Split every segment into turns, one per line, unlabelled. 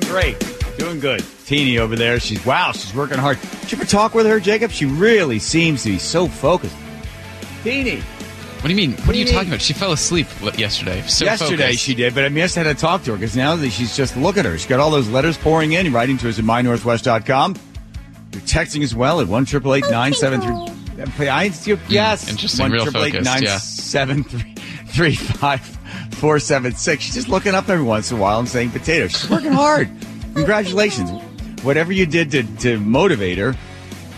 Doing great. Doing good. Teeny over there. She's wow. She's working hard. Did you ever talk with her, Jacob? She really seems to be so focused. Teeny.
What do you mean? What are you talking about? She fell asleep yesterday. So
Yesterday
focused.
she did, but I mean, I just had to talk to her because now that she's just look at her. She's got all those letters pouring in, writing to us at mynorthwest.com. You're texting as well at one triple eight nine seven three. Oh, yes, hmm,
interesting,
one
real
triple eight
focused, yeah.
seven three three five four seven six. She's just looking up every once in a while and saying potato. She's working hard. Congratulations. Whatever you did to, to motivate her.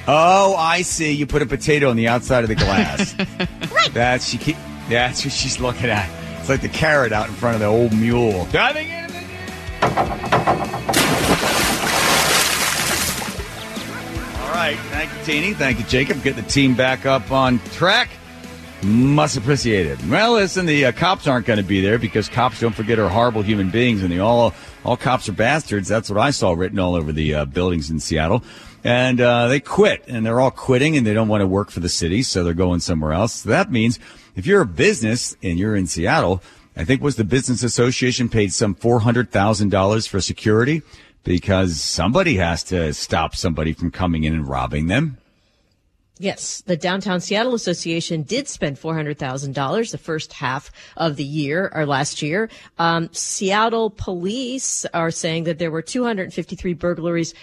Oh, I see. You put a potato on the outside of the glass. right. That's she. Keep, that's what she's looking at. It's like the carrot out in front of the old mule. Diving in. All right. Thank you, Teeny. Thank you, Jacob. Get the team back up on track. Much appreciated. Well, listen, the uh, cops aren't going to be there because cops don't forget are horrible human beings, and the all all cops are bastards. That's what I saw written all over the uh, buildings in Seattle. And uh, they quit, and they're all quitting, and they don't want to work for the city, so they're going somewhere else. That means if you're a business and you're in Seattle, I think was the business association paid some four hundred thousand dollars for security because somebody has to stop somebody from coming in and robbing them.
Yes, the Downtown Seattle Association did spend four hundred thousand dollars the first half of the year or last year. Um, Seattle police are saying that there were two hundred and fifty-three burglaries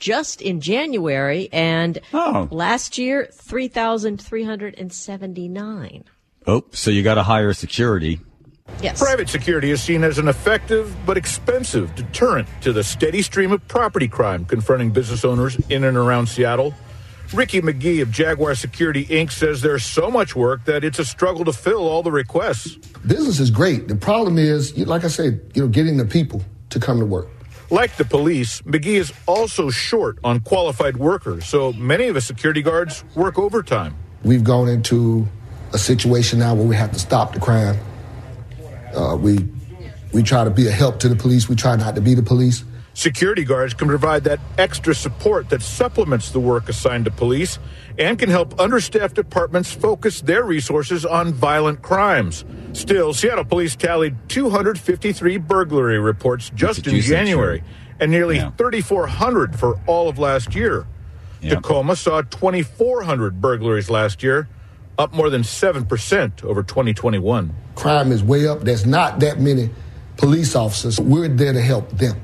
just in January, and
Oh.
last year three thousand three hundred and seventy-nine.
Oh, so you got to hire security.
Yes.
Private security is seen as an effective but expensive deterrent to the steady stream of property crime confronting business owners in and around Seattle. Ricky McGee of Jaguar Security Inc. says there's so much work that it's a struggle to fill all the requests.
Business is great. The problem is, like I said, you know, getting the people to come to work.
Like the police, McGee is also short on qualified workers, so many of his security guards work overtime.
We've gone into a situation now where we have to stop the crime. Uh, we we try to be a help to the police. We try not to be the police.
Security guards can provide that extra support that supplements the work assigned to police and can help understaffed departments focus their resources on violent crimes. Still, Seattle police tallied 253 burglary reports just in January
sure.
and nearly
Yeah.
3,400 for all of last year.
Yeah.
Tacoma saw 2,400 burglaries last year, up more than 7% over 2021.
Crime is way up. There's not that many police officers. We're there to help them,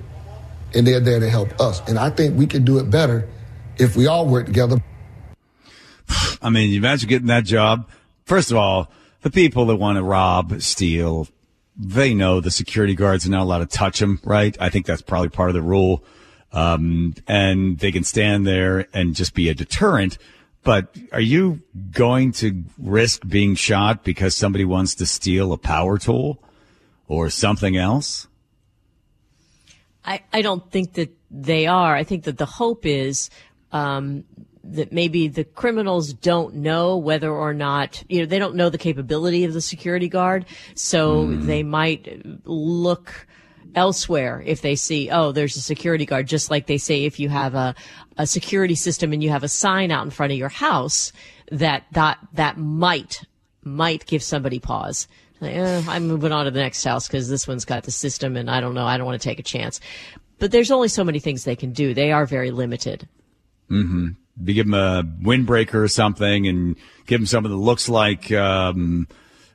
and they're there to help us. And I think we can do it better if we all work together.
I mean, you imagine getting that job. First of all, the people that want to rob, steal, they know the security guards are not allowed to touch them, right? I think that's probably part of the rule. Um, and they can stand there and just be a deterrent. But are you going to risk being shot because somebody wants to steal a power tool or something else?
I, I don't think that they are. I think that the hope is um, that maybe the criminals don't know whether or not, you know, they don't know the capability of the security guard. So they might look elsewhere if they see, oh, there's a security guard, just like they say if you have a, a security system and you have a sign out in front of your house that that, that might, might give somebody pause. Eh, I'm moving on to the next house because this one's got the system and I don't know, I don't want to take a chance. But there's only so many things they can do. They are very limited.
Be give them a windbreaker or something and give them something that looks like, um,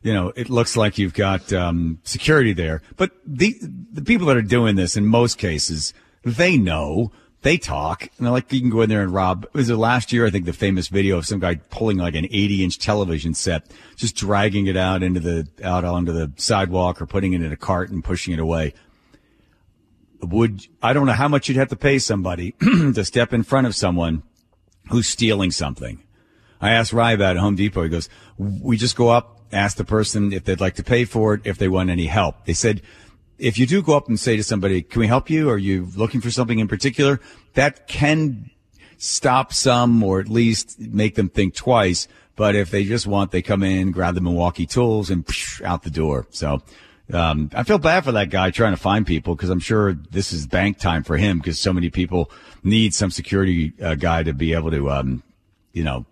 you know, it looks like you've got um, security there. But the the people that are doing this in most cases, they know. They talk, and they're like, you can go in there and rob. Was it last year? I think the famous video of some guy pulling like an 80 inch television set, just dragging it out into the out onto the sidewalk or putting it in a cart and pushing it away would I don't know how much you'd have to pay somebody to step in front of someone who's stealing something. I asked Ryb at Home Depot. He goes, "We just go up, ask the person if they'd like to pay for it, if they want any help." They said, "If you do go up and say to somebody, can we help you? Are you looking for something in particular?" That can stop some or at least make them think twice. But if they just want, they come in, grab the Milwaukee tools and psh, out the door. So, um, I feel bad for that guy trying to find people because I'm sure this is bank time for him because so many people need some security uh, guy to be able to, um, you know,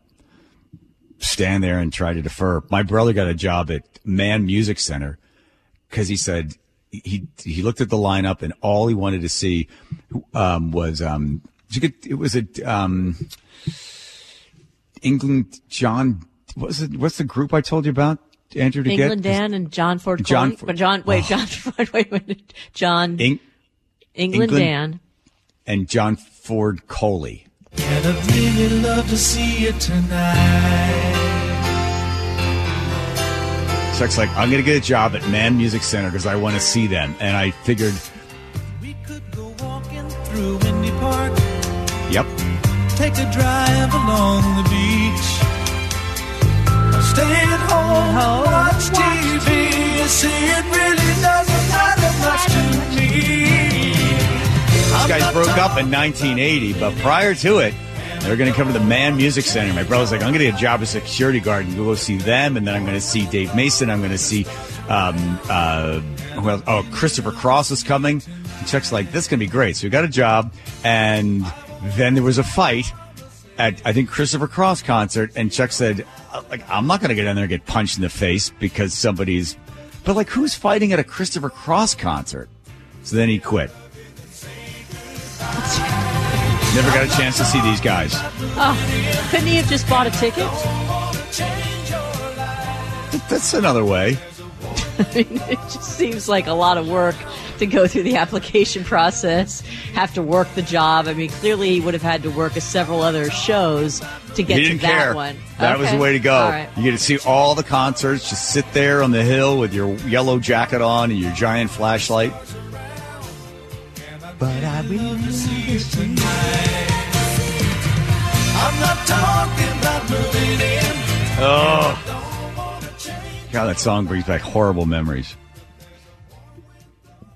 stand there and try to defer. My brother got a job at Mann Music Center because he said he he looked at the lineup and all he wanted to see um, was um, you could, it was a um, England John. What was it? What's the group I told you about? Andrew to
England
get
Dan and John Ford
John
Coley?
Ford-
but John wait
Oh.
John Ford wait wait John
Eng-
England,
England-
Dan
and John Ford Coley.
And I'd really love to see you tonight.
Chuck's like, I'm gonna get a job at Mann Music Center because I want to see them, and I figured,
We could go walking through Windy Park,
yep,
take a drive along the beach. Stay at home, watch TV. You see, it really doesn't matter much to me.
These guys broke up in 1980, but prior to it, they were going to come to the Mann Music Center. My brother's like, I'm going to get a job as a security guard and go see them, and then I'm going to see Dave Mason. I'm going to see, um, uh, else? oh, Christopher Cross is coming. And Chuck's like, this is going to be great. So we got a job, and then there was a fight at I think Christopher Cross concert, and Chuck said, uh, like, I'm not going to get in there and get punched in the face because somebody's, but like, who's fighting at a Christopher Cross concert? So then he quit. Never got a chance to see these guys.
Oh, couldn't he have just bought a ticket
That's another way.
I mean, it just seems like a lot of work to go through the application process, have to work the job. I mean, clearly he would have had to work a several other shows to get to that
care.
one.
That was the way to go.
Right.
You get to see all the concerts. Just sit there on the hill with your yellow jacket on and your giant flashlight. But I
I'm not talking about moving in.
Oh, God, that song brings back horrible memories.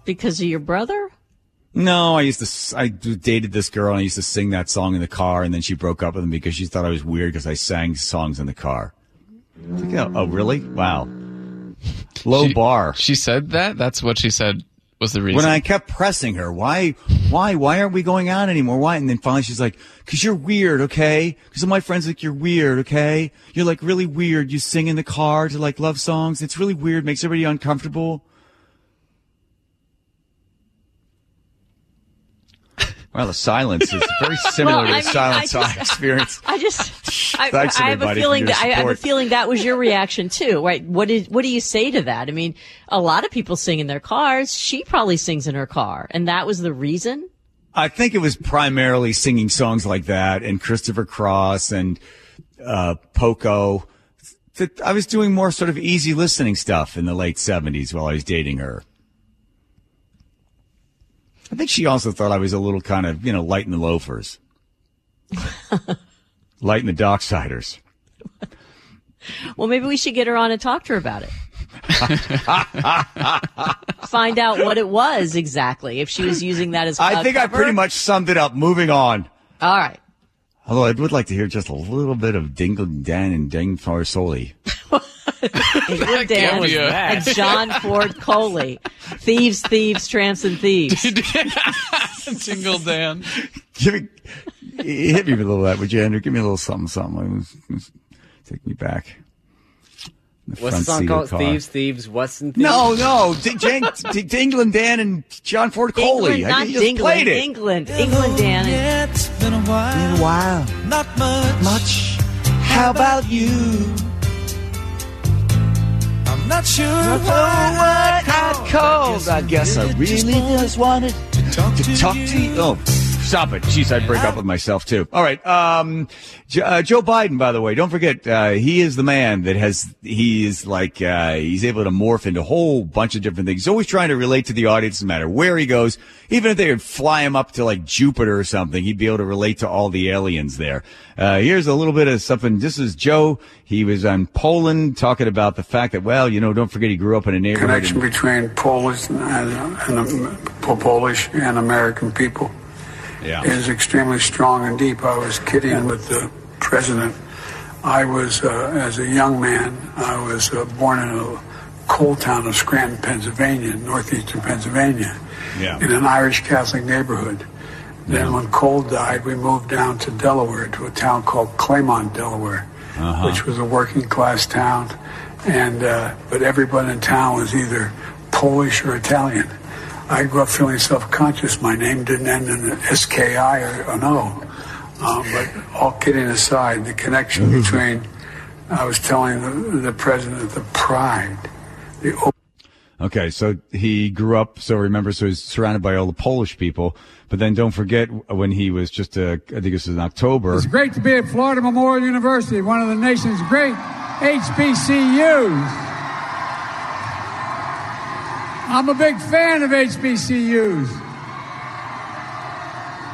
Because of your brother?
No, I used to. s- I dated this girl, and I used to sing that song in the car, and then she broke up with me because she thought I was weird because I sang songs in the car. Like, oh, oh, really? Wow. Low
She-
bar.
She said that. That's what she said was the reason.
when I kept pressing her, why, why, why aren't we going out anymore? Why? And then finally she's like, cause you're weird, okay? Cause all my friends think you're weird, okay? You're like really weird. You sing in the car to like love songs. It's really weird. Makes everybody uncomfortable. Well, the silence is very similar
Well,
to
I
the
mean,
silence
I
I, experienced.
I just, I,
Thanks,
I have a feeling that I have a feeling that was your reaction too, right? What did what do you say to that? I mean, a lot of people sing in their cars. She probably sings in her car, and that was the reason.
I think it was primarily singing songs like that and Christopher Cross and uh, Poco. I was doing more sort of easy listening stuff in the late seventies while I was dating her. I think she also thought I was a little kind of you know light in the loafers, light in the docksiders.
Well, maybe we should get her on and talk to her about it. Find out what it was exactly. If she was using that as
I
a
think I pretty much summed it up. Moving on.
All right.
Although I would like to hear just a little bit of Dingle Dan and Ding Farsoli.
England Dan
was
and John Ford Coley. Thieves, thieves, tramps, and thieves.
Jingle Dan.
Give me, hit me with a little of that, would you, Andrew? Give me a little something, something. Take me back. The
What's the song called?
car.
Thieves, thieves, what's in thieves?
No, no, D- Jan- D- Dingland Dan and John Ford Coley.
England,
I
not
you just
Dingland.
played it.
England. England, Dan. and-
it's been a while.
Wow.
Not much.
Much. How about you?
I'm not sure why I called.
I guess I really just wanted
to talk to,
to talk to you. Oh, stop it. Jeez, I'd break up with myself too. All right. Um, J- uh, Joe Biden, by the way, don't forget, uh, he is the man that has, he is like, uh, he's able to morph into a whole bunch of different things. He's always trying to relate to the audience, no matter where he goes. Even if they would fly him up to like Jupiter or something, he'd be able to relate to all the aliens there. Uh, here's a little bit of something. This is Joe. He was on Poland talking about the fact that, well, you know, don't forget he grew up in a neighborhood.
connection between Polish and, and, and Polish and American people
yeah.
is extremely strong and deep. I was kidding with the president. I was, uh, as a young man, I was uh, born in a coal town of Scranton, Pennsylvania, northeastern Pennsylvania,
Yeah.
in an Irish Catholic neighborhood. Then, when coal died, we moved down to Delaware to a town called Claymont, Delaware, which was a working class town. And uh, but everybody in town was either Polish or Italian. I grew up feeling self-conscious. My name didn't end in an S-K-I or an O. Um, but all kidding aside, the connection between, I was telling the, the president, the pride, the
Okay, so he grew up, so remember, so he's surrounded by all the Polish people. But then don't forget when he was just, uh, I think this was in October.
It's great to be at Florida Memorial University, one of the nation's great HBCUs. I'm a big fan of HBCUs.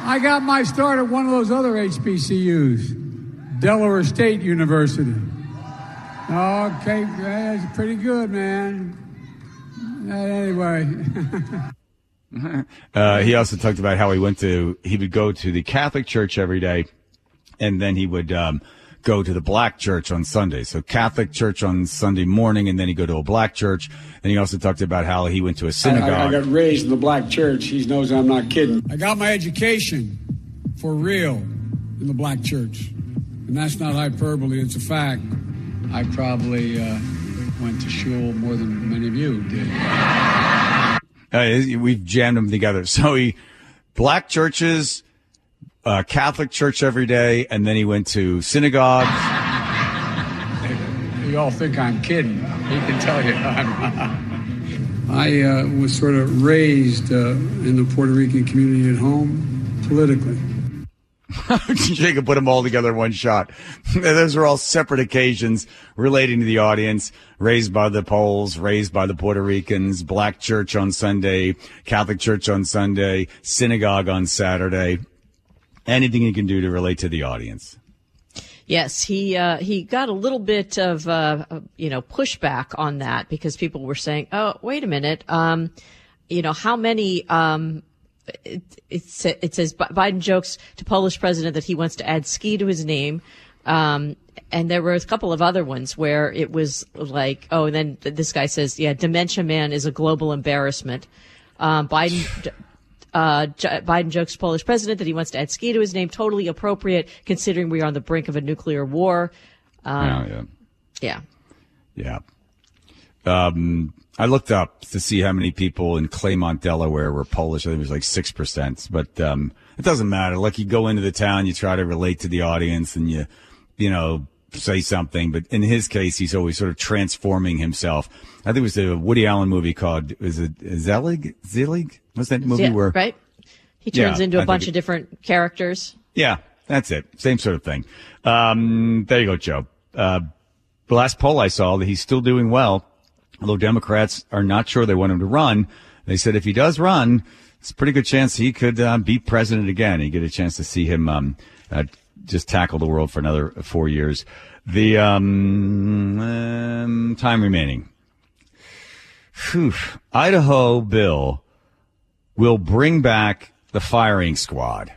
I got my start at one of those other HBCUs, Delaware State University. Okay, that's pretty good, man. Anyway.
Uh, he also talked about how he went to, he would go to the Catholic church every day and then he would, um, go to the black church on Sunday. So Catholic church on Sunday morning and then he'd go to a black church. And he also talked about how he went to a synagogue.
I, I got raised in the black church. He knows I'm not kidding. I got my education for real in the black church. And that's not hyperbole, it's a fact. I probably uh, went to shul more than many of you did.
Uh, we've jammed them together. So he, black churches, uh, Catholic church every day, and then he went to synagogue.
You all think I'm kidding. He can tell you I'm I uh, was sort of raised uh, in the Puerto Rican community at home politically.
Jacob put them all together in one shot. Those are all separate occasions relating to the audience. Raised by the Poles, raised by the Puerto Ricans, black church on Sunday, Catholic church on Sunday, synagogue on Saturday. Anything he can do to relate to the audience.
Yes, he uh, he got a little bit of uh, you know pushback on that because people were saying, "Oh, wait a minute, um, you know how many." Um, it, it, it says Biden jokes to Polish president that he wants to add ski to his name. Um, and there were a couple of other ones where it was like, oh, and then this guy says, yeah, dementia man is a global embarrassment. Um, Biden, uh, J- Biden jokes Polish president that he wants to add ski to his name. Totally appropriate considering we are on the brink of a nuclear war. Um,
yeah,
yeah.
yeah. Um, I looked up to see how many people in Claymont, Delaware were Polish. I think it was like 6%, but, um, it doesn't matter. Like you go into the town, you try to relate to the audience and you, you know, say something. But in his case, he's always sort of transforming himself. I think it was a Woody Allen movie called, was it Zelig? Zelig? What's that movie
Yeah,
where?
right? He turns
Yeah,
into
I
a
think
bunch of different characters.
Yeah, that's it. Same sort of thing. Um, there you go, Joe. Uh, the last poll I saw, that he's still doing well, although Democrats are not sure they want him to run. They said if he does run, it's a pretty good chance he could uh, be president again. You get a chance to see him um, uh, just tackle the world for another four years. The um, um, time remaining. Phew. Idaho bill will bring back the firing squad.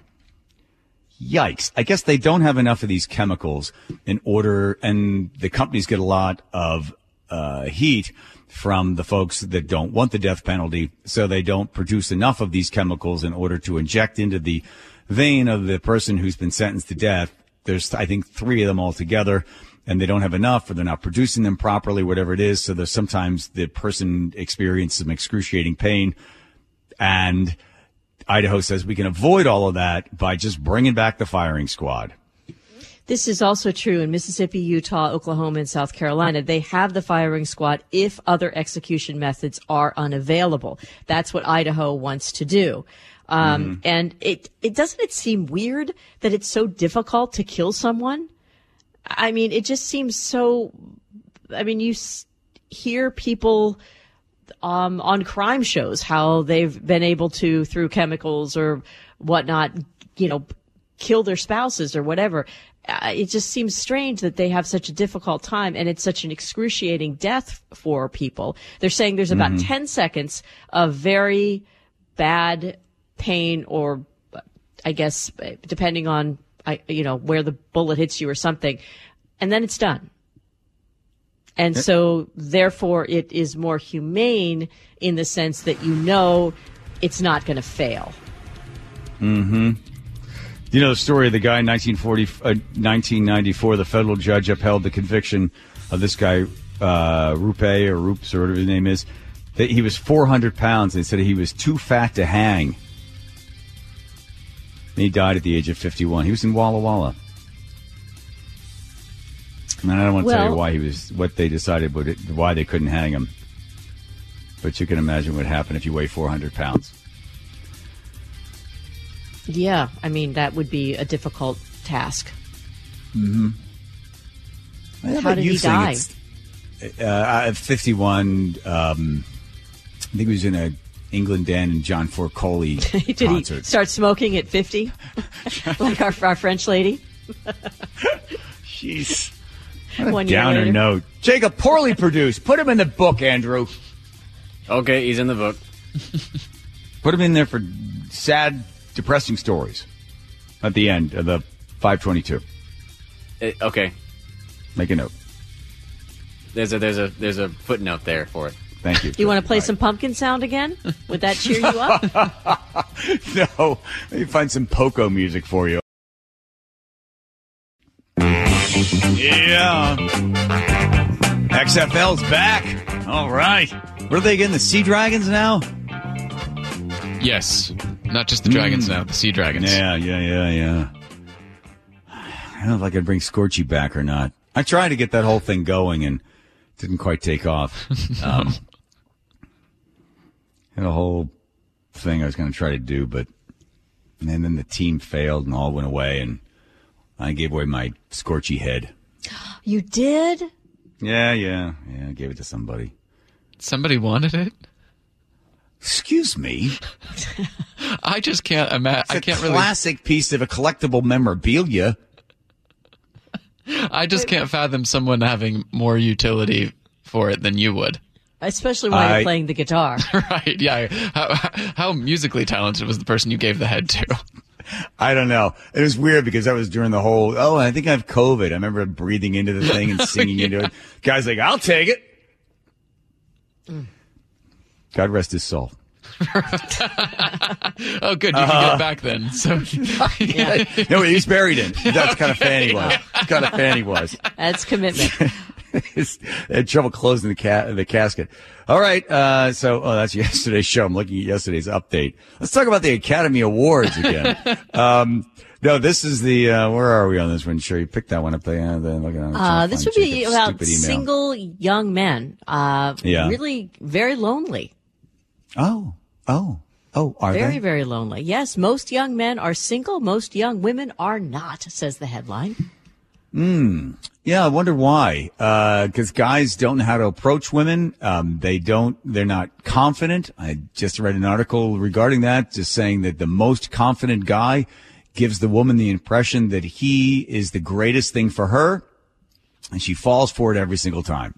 Yikes. I guess they don't have enough of these chemicals in order, and the companies get a lot of uh, heat from the folks that don't want the death penalty, so they don't produce enough of these chemicals in order to inject into the vein of the person who's been sentenced to death. There's, I think, three of them altogether, and they don't have enough, or they're not producing them properly, whatever it is. So there's sometimes the person experiences some excruciating pain, and Idaho says we can avoid all of that by just bringing back the firing squad.
This is also true in Mississippi, Utah, Oklahoma, and South Carolina. They have the firing squad if other execution methods are unavailable. That's what Idaho wants to do. Um, and it, it doesn't it seem weird that it's so difficult to kill someone? I mean, it just seems so, I mean, you s- hear people, um, on crime shows, how they've been able to, through chemicals or whatnot, you know, kill their spouses or whatever. Uh, it just seems strange that they have such a difficult time and it's such an excruciating death for people. They're saying there's about 10 seconds of very bad pain or I guess depending on I, you know where the bullet hits you or something and then it's done. And so therefore it is more humane in the sense that you know it's not going to fail. Hmm.
You know the story of the guy in 1940, uh, 1994, the federal judge upheld the conviction of this guy, uh, Rupe or Roops or whatever his name is, That he was 400 pounds. They said he was too fat to hang. And he died at the age of 51. He was in Walla Walla. And I don't want to tell you why he was, what they decided, but it, why they couldn't hang him. But you can imagine what happened if you weigh 400 pounds.
Yeah, I mean that would be a difficult task.
Yeah,
How did he die?
Uh, at 51, um, I think he was in a England Dan and John Ford Coley
Did he start smoking at 50? like our, our French lady?
Jeez.
One year
Downer
later.
note. Jacob, poorly produced. Put him in the book, Andrew.
Okay, he's in the book.
Put him in there for sad, depressing stories at the end of the 522.
Uh, okay,
Make a note.
there's a there's a there's a footnote there for it.
Thank you.
Do you want to play some pumpkin sound again? Would that cheer you up?
No. Let me find some Poco music for you. Yeah. XFL's back. All right. What are they again? The Sea Dragons now?
Yes. Not just the dragons now, the sea dragons.
Yeah, yeah, yeah, yeah. I don't know if I could bring Scorchy back or not. I tried to get that whole thing going and didn't quite take off. Um, had a whole thing I was going to try to do, but and then the team failed and all went away, and I gave away my Scorchy head.
you did?
Yeah, yeah, yeah. I gave it to somebody.
Somebody wanted it?
Excuse me.
I just can't imagine.
It's
I
a
can't really.
classic piece of a collectible memorabilia.
I just can't fathom someone having more utility for it than you would.
Especially when
I-
you're playing the guitar.
right? Yeah. How, how musically talented was the person you gave the head to?
I don't know. It was weird because that was during the whole, oh, I think I have COVID. I remember breathing into the thing and singing into it. Guy's like, I'll take it. God rest his soul.
Oh, good. You
Uh-huh.
can get it back then. So
no, he's buried in. That's kind of fan he was. That's kind of fan he was.
That's commitment.
Had trouble closing the ca- the casket. All right. Uh, so, oh, that's yesterday's show. I'm looking at yesterday's update. Let's talk about the Academy Awards again. um, no, this is the, uh, where are we on this one? Sure, you picked that one up there. Uh, then looking at
Uh, this would be about single young men. Uh,
Yeah.
Really very lonely.
Oh, oh, oh, are
Very,
they?
very lonely. Yes, most young men are single. Most young women are not, says the headline.
Yeah, I wonder why. Because guys don't know how to approach women. Um, they don't. They're not confident. I just read an article regarding that, just saying that the most confident guy gives the woman the impression that he is the greatest thing for her, and she falls for it every single time.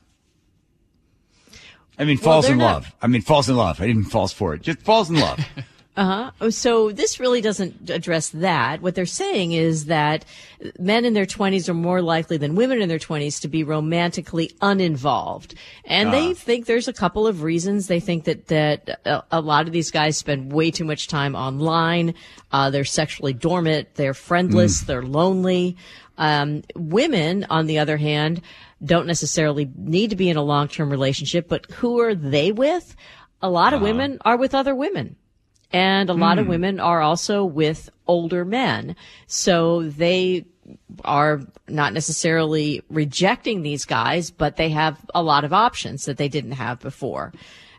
I mean, falls
they're
in
not-
love. I mean, falls in love. I didn't falls for it. Just falls in love.
Oh, So this really doesn't address that. What they're saying is that men in their 20s are more likely than women in their 20s to be romantically uninvolved. And they think there's a couple of reasons. They think that, that a, a lot of these guys spend way too much time online. Uh, they're sexually dormant. They're friendless. They're lonely. Um, women, on the other hand, don't necessarily need to be in a long-term relationship, but who are they with? A lot of women are with other women. And a lot of women are also with older men. So they are not necessarily rejecting these guys, but they have a lot of options that they didn't have before.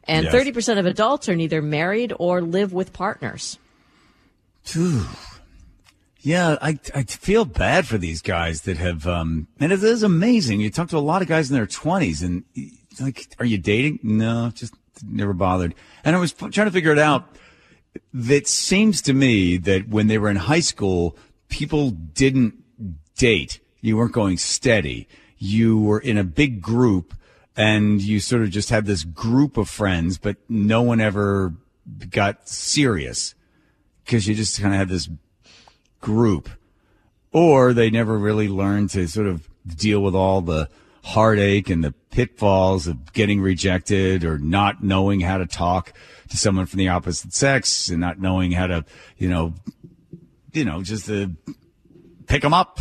And
Yes.
30% of adults are neither married or live with partners.
Yeah, I, I feel bad for these guys that have, um, and it is amazing. You talk to a lot of guys in their twenties and like, are you dating? No, just never bothered. And I was trying to figure it out. That seems to me that when they were in high school, people didn't date. You weren't going steady. You were in a big group and you sort of just had this group of friends, but no one ever got serious because you just kind of had this group or they never really learned to sort of deal with all the heartache and the pitfalls of getting rejected or not knowing how to talk to someone from the opposite sex and not knowing how to, you know, you know, just to pick them up,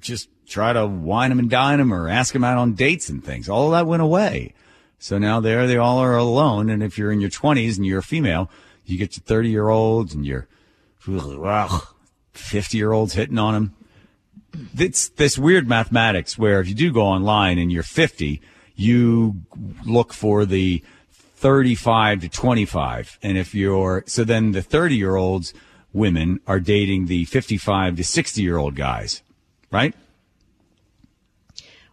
just try to wine them and dine them or ask them out on dates and things. All that went away. So now there they all are alone. And if you're in your 20s and you're a female, you get your 30 year olds and your 50 year olds hitting on them. It's this weird mathematics where if you do go online and you're 50, you look for the 35 to 25. And if you're, so then the 30 year olds women are dating the 55 to 60 year old guys, right?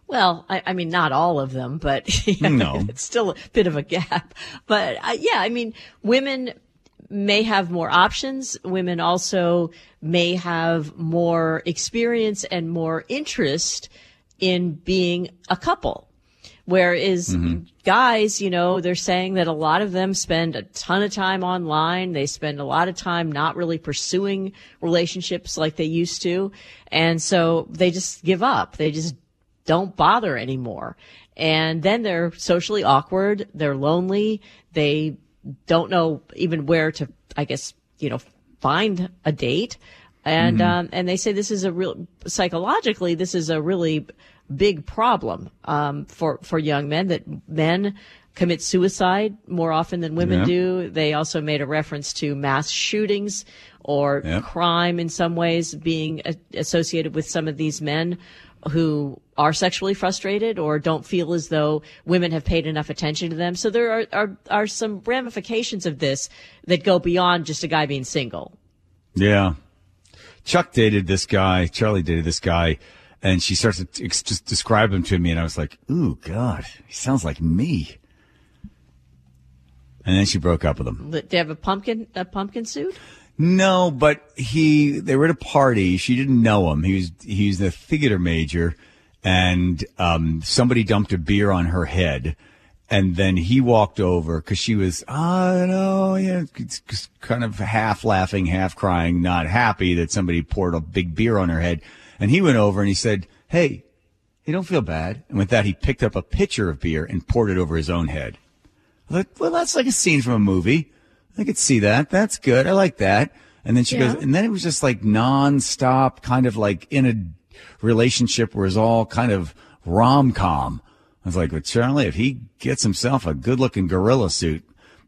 Well, I, I mean, not all of them, but you know,
No.
it's still a bit of a gap. But uh, yeah, I mean, women may have more options. Women also may have more experience and more interest in being a couple. Whereas guys, you know, they're saying that a lot of them spend a ton of time online. They spend a lot of time not really pursuing relationships like they used to. And so they just give up. They just don't bother anymore. And then they're socially awkward. They're lonely. They don't know even where to, I guess, you know, find a date. And, um, and they say this is a real, psychologically, this is a really big problem, um, for, for young men that men commit suicide more often than women
Yeah.
do. They also made a reference to mass shootings or
Yeah.
crime in some ways being a- associated with some of these men who are sexually frustrated or don't feel as though women have paid enough attention to them. So there are, are, are some ramifications of this that go beyond just a guy being single.
Yeah. Chuck dated this guy. Charlie dated this guy. And she starts to ex- just describe him to me. And I was like, ooh, God, he sounds like me. And then she broke up with him.
Do you have a pumpkin, a pumpkin suit?
No, but he, they were at a party. She didn't know him. He was, he was the theater major and, um, somebody dumped a beer on her head. And then he walked over because she was, I know, yeah, just kind of half laughing, half crying, not happy that somebody poured a big beer on her head. And he went over and he said, Hey, hey, don't feel bad. And with that, he picked up a pitcher of beer and poured it over his own head. I thought, well, that's like a scene from a movie. I could see that. That's good. I like that. And then she
Yeah.
goes, and then it was just like nonstop, kind of like in a relationship where it's all kind of rom com. I was like, well, Charlie, if he gets himself a good looking gorilla suit,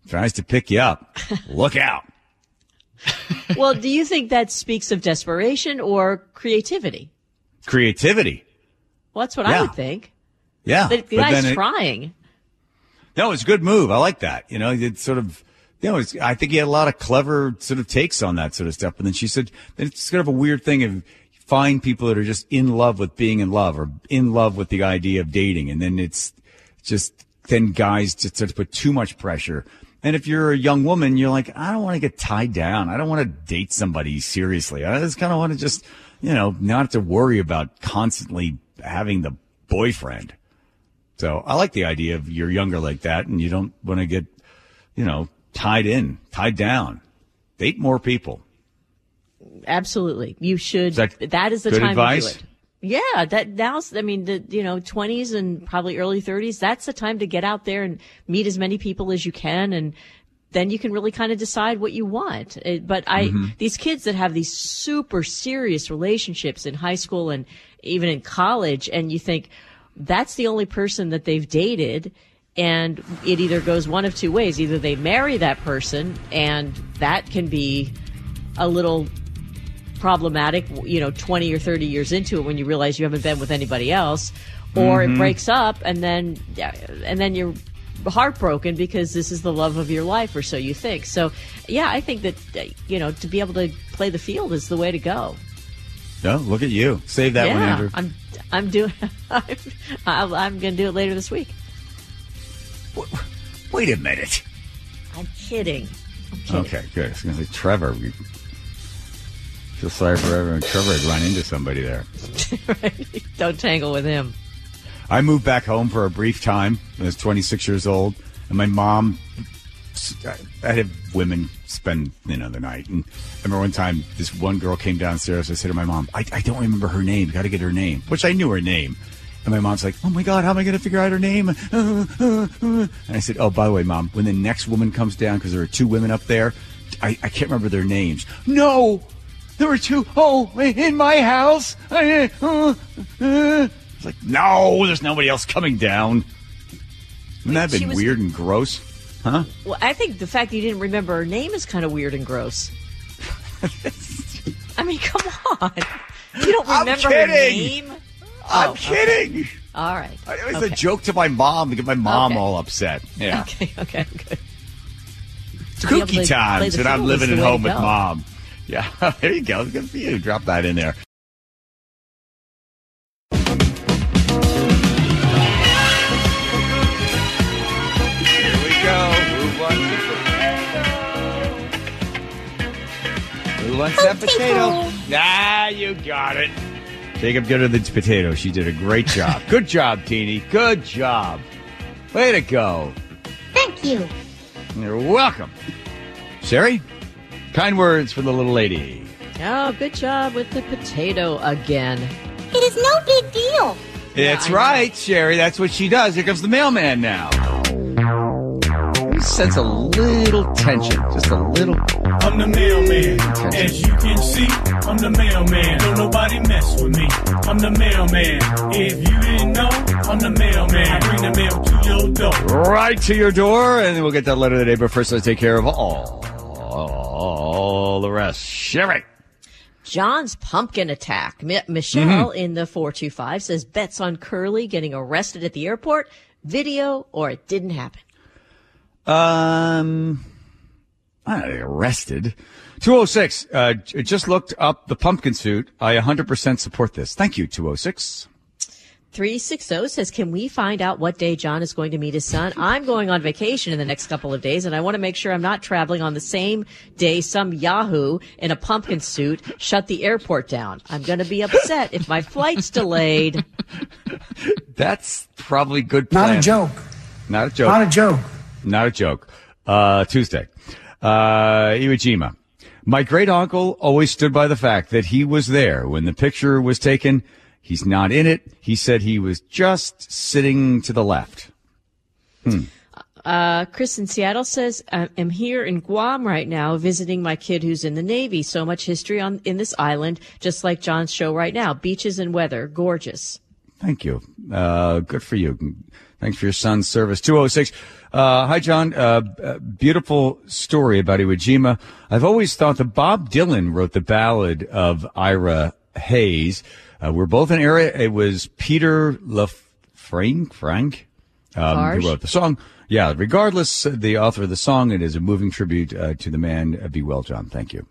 tries to pick you up, look out.
well, do you think that speaks of desperation or creativity?
Creativity.
Well, that's what
Yeah.
I would think.
Yeah.
The
But
guy's
it-
trying.
No, it's a good move. I like that. You know, it's sort of, you know, it's, I think he had a lot of clever sort of takes on that sort of stuff. But then she said that it's kind of a weird thing of find people that are just in love with being in love or in love with the idea of dating. And then it's just, then guys just sort of put too much pressure. And if you're a young woman, you're like, I don't want to get tied down. I don't want to date somebody seriously. I just kind of want to just, you know, not have to worry about constantly having the boyfriend. So I like the idea of you're younger like that and you don't want to get, you know, tied in, tied down. Date more people.
Absolutely. You should.
Is that
that is the time
advice?
to do it. Yeah, that now's, I mean, the, you know, 20s and probably early 30s, that's the time to get out there and meet as many people as you can. And then you can really kind of decide what you want. Uh, But I,
Mm-hmm.
these kids that have these super serious relationships in high school and even in college, and you think that's the only person that they've dated. And it either goes one of two ways. Either they marry that person and that can be a little problematic, you know, 20 or 30 years into it when you realize you haven't been with anybody else, or
Mm-hmm.
it breaks up and then, and then you're heartbroken because this is the love of your life or so you think. So, yeah, I think that, you know, to be able to play the field is the way to go.
No, look at you. Save that one, Andrew.
I'm, I'm doing, I'm, I'm, I'm going to do it later this week.
Wait a minute.
I'm kidding. I'm kidding.
Okay, good. I was going to say Trevor. We feel sorry for everyone. Trevor had run into somebody there.
Don't tangle with him.
I moved back home for a brief time. I was 26 years old, and my mom. I had women spend you know the night, and I remember one time this one girl came downstairs. I said to my mom, "I, I don't remember her name. Got to get her name," which I knew her name. And my mom's like, "Oh my god, how am I going to figure out her name?" And I said, "Oh, by the way, mom, when the next woman comes down, because there are two women up there, I, I can't remember their names. No, there were two. Oh, in my house. I, uh, uh. It's like, no, there's nobody else coming down. Wouldn't that have been
was-
weird and gross? Huh?
Well, I think the fact that you didn't remember her name is kind of weird and gross. I mean, come on. You don't remember her name?
I'm
Oh,
kidding.
All right.
It was
okay.
a joke to my mom to get my mom
Okay.
all upset. Yeah.
Okay, okay, good.
It's kooky times, and I'm living at home with mom. Yeah, there you go. Good for you. Drop that in there. Here we go. Move on. To potatoes. Move on that potato. Ah, you got it. Jacob, get her the potato. She did a great job. Good job, Teeny. Good job. Way to go.
Thank you.
You're welcome. Sherry, kind words for the little lady.
Oh, good job with the potato again.
It is no big deal.
It's
I know.
right, Sherry. That's what she does. Here comes the mailman now. He sense a little tension, just a little.
I'm the mailman. As you can see, I'm the mailman. Don't nobody mess with me. I'm the mailman. If you didn't know, I'm the mailman. I bring the mail to your door.
Right to your door, and we'll get that letter today. But first, let's take care of all, all the rest. Sherry.
John's pumpkin attack. Mi- Michelle
Mm-hmm.
in the 425 says bets on Curly getting arrested at the airport. Video or it didn't happen.
Um, I don't know, arrested. 206, uh, just looked up the pumpkin suit. I 100% support this. Thank you, 206.
360 says, Can we find out what day John is going to meet his son? I'm going on vacation in the next couple of days, and I want to make sure I'm not traveling on the same day some Yahoo in a pumpkin suit shut the airport down. I'm going to be upset if my flight's delayed.
That's probably good
Not a joke.
Not a joke.
Not a joke.
Not a joke. Uh, Tuesday. Uh, Iwo Jima. My great uncle always stood by the fact that he was there when the picture was taken. He's not in it. He said he was just sitting to the left.
Uh, Chris in Seattle says, I am here in Guam right now visiting my kid who's in the Navy. So much history on in this island, just like John's show right now. Beaches and weather, gorgeous.
Thank you. Uh, good for you. Thanks for your son's service. 206. Uh, hi, John. Uh, uh, beautiful story about Iwo Jima. I've always thought that Bob Dylan wrote the ballad of Ira Hayes. Uh, we're both in area. It was Peter LaFranc, Frank, um, who wrote the song. Yeah, regardless, uh, the author of the song, it is a moving tribute uh, to the man. Uh, be well, John. Thank you.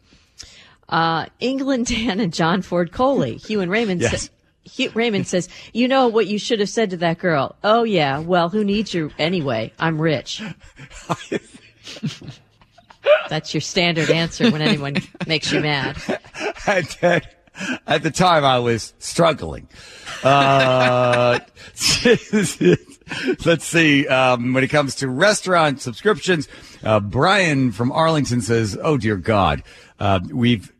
Uh, England Dan and John Ford Coley. Hugh and Raymond.
Yes.
sa- Hugh, Raymond says, "You know what you should have said to that girl? Oh yeah, well, who needs you anyway? I'm rich." That's your standard answer when anyone makes you mad.
at, at, the time I was struggling. Uh, let's see. Um, when it comes to restaurant subscriptions, uh, Brian from Arlington says, "Oh dear God, uh, we've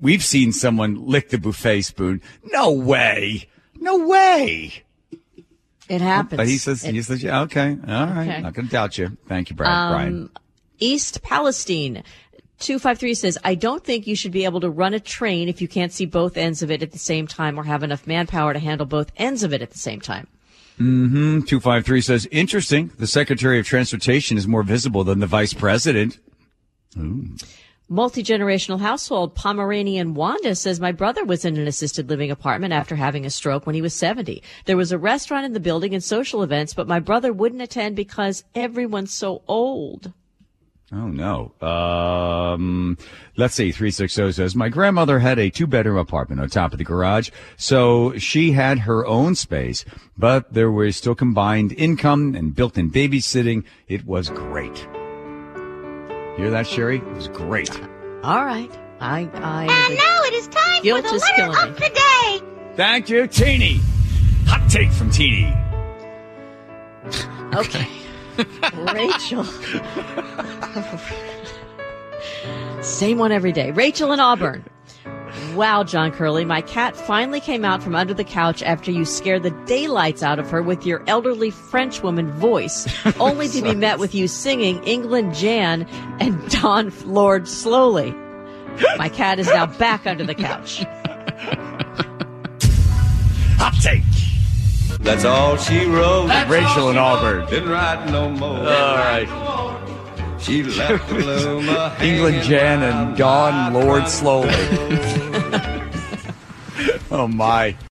we've seen someone lick the buffet spoon. No way, no way."
It happens.
But he says,
It-
he says, "Yeah, okay, all right,
Okay.
not going to doubt you." Thank you, Brian. Brian.
East Palestine. 253 says, I don't think you should be able to run a train if you can't see both ends of it at the same time or have enough manpower to handle both ends of it at the same time. Mm-hmm.
253 says, interesting. The Secretary of Transportation is more visible than the Vice President.
Multi generational household Pomeranian Wanda says, My brother was in an assisted living apartment after having a stroke when he was 70. There was a restaurant in the building and social events, but my brother wouldn't attend because everyone's so old.
Oh no. Um, let's see. 360 says, my grandmother had a two bedroom apartment on top of the garage. So she had her own space, but there was still combined income and built in babysitting. It was great. Hear that, Sherry? It was great.
All right. I, I,
And now it is time
Guilt
for the
is
letter of the day.
Thank you, Teeny. Hot take from Teeny.
Okay. Rachel. Same one every day. Rachel in Auburn. Wow, John Curley, my cat finally came out from under the couch after you scared the daylights out of her with your elderly Frenchwoman voice, only to be met with you singing England Jan and Don Lord slowly. My cat is now back under the couch.
Hot take.
That's all she wrote.
Rachel and Auburn.
Didn't write no more.
All right.
She left the
England
hanging
Jan and Dawn Lord slowly. Oh my.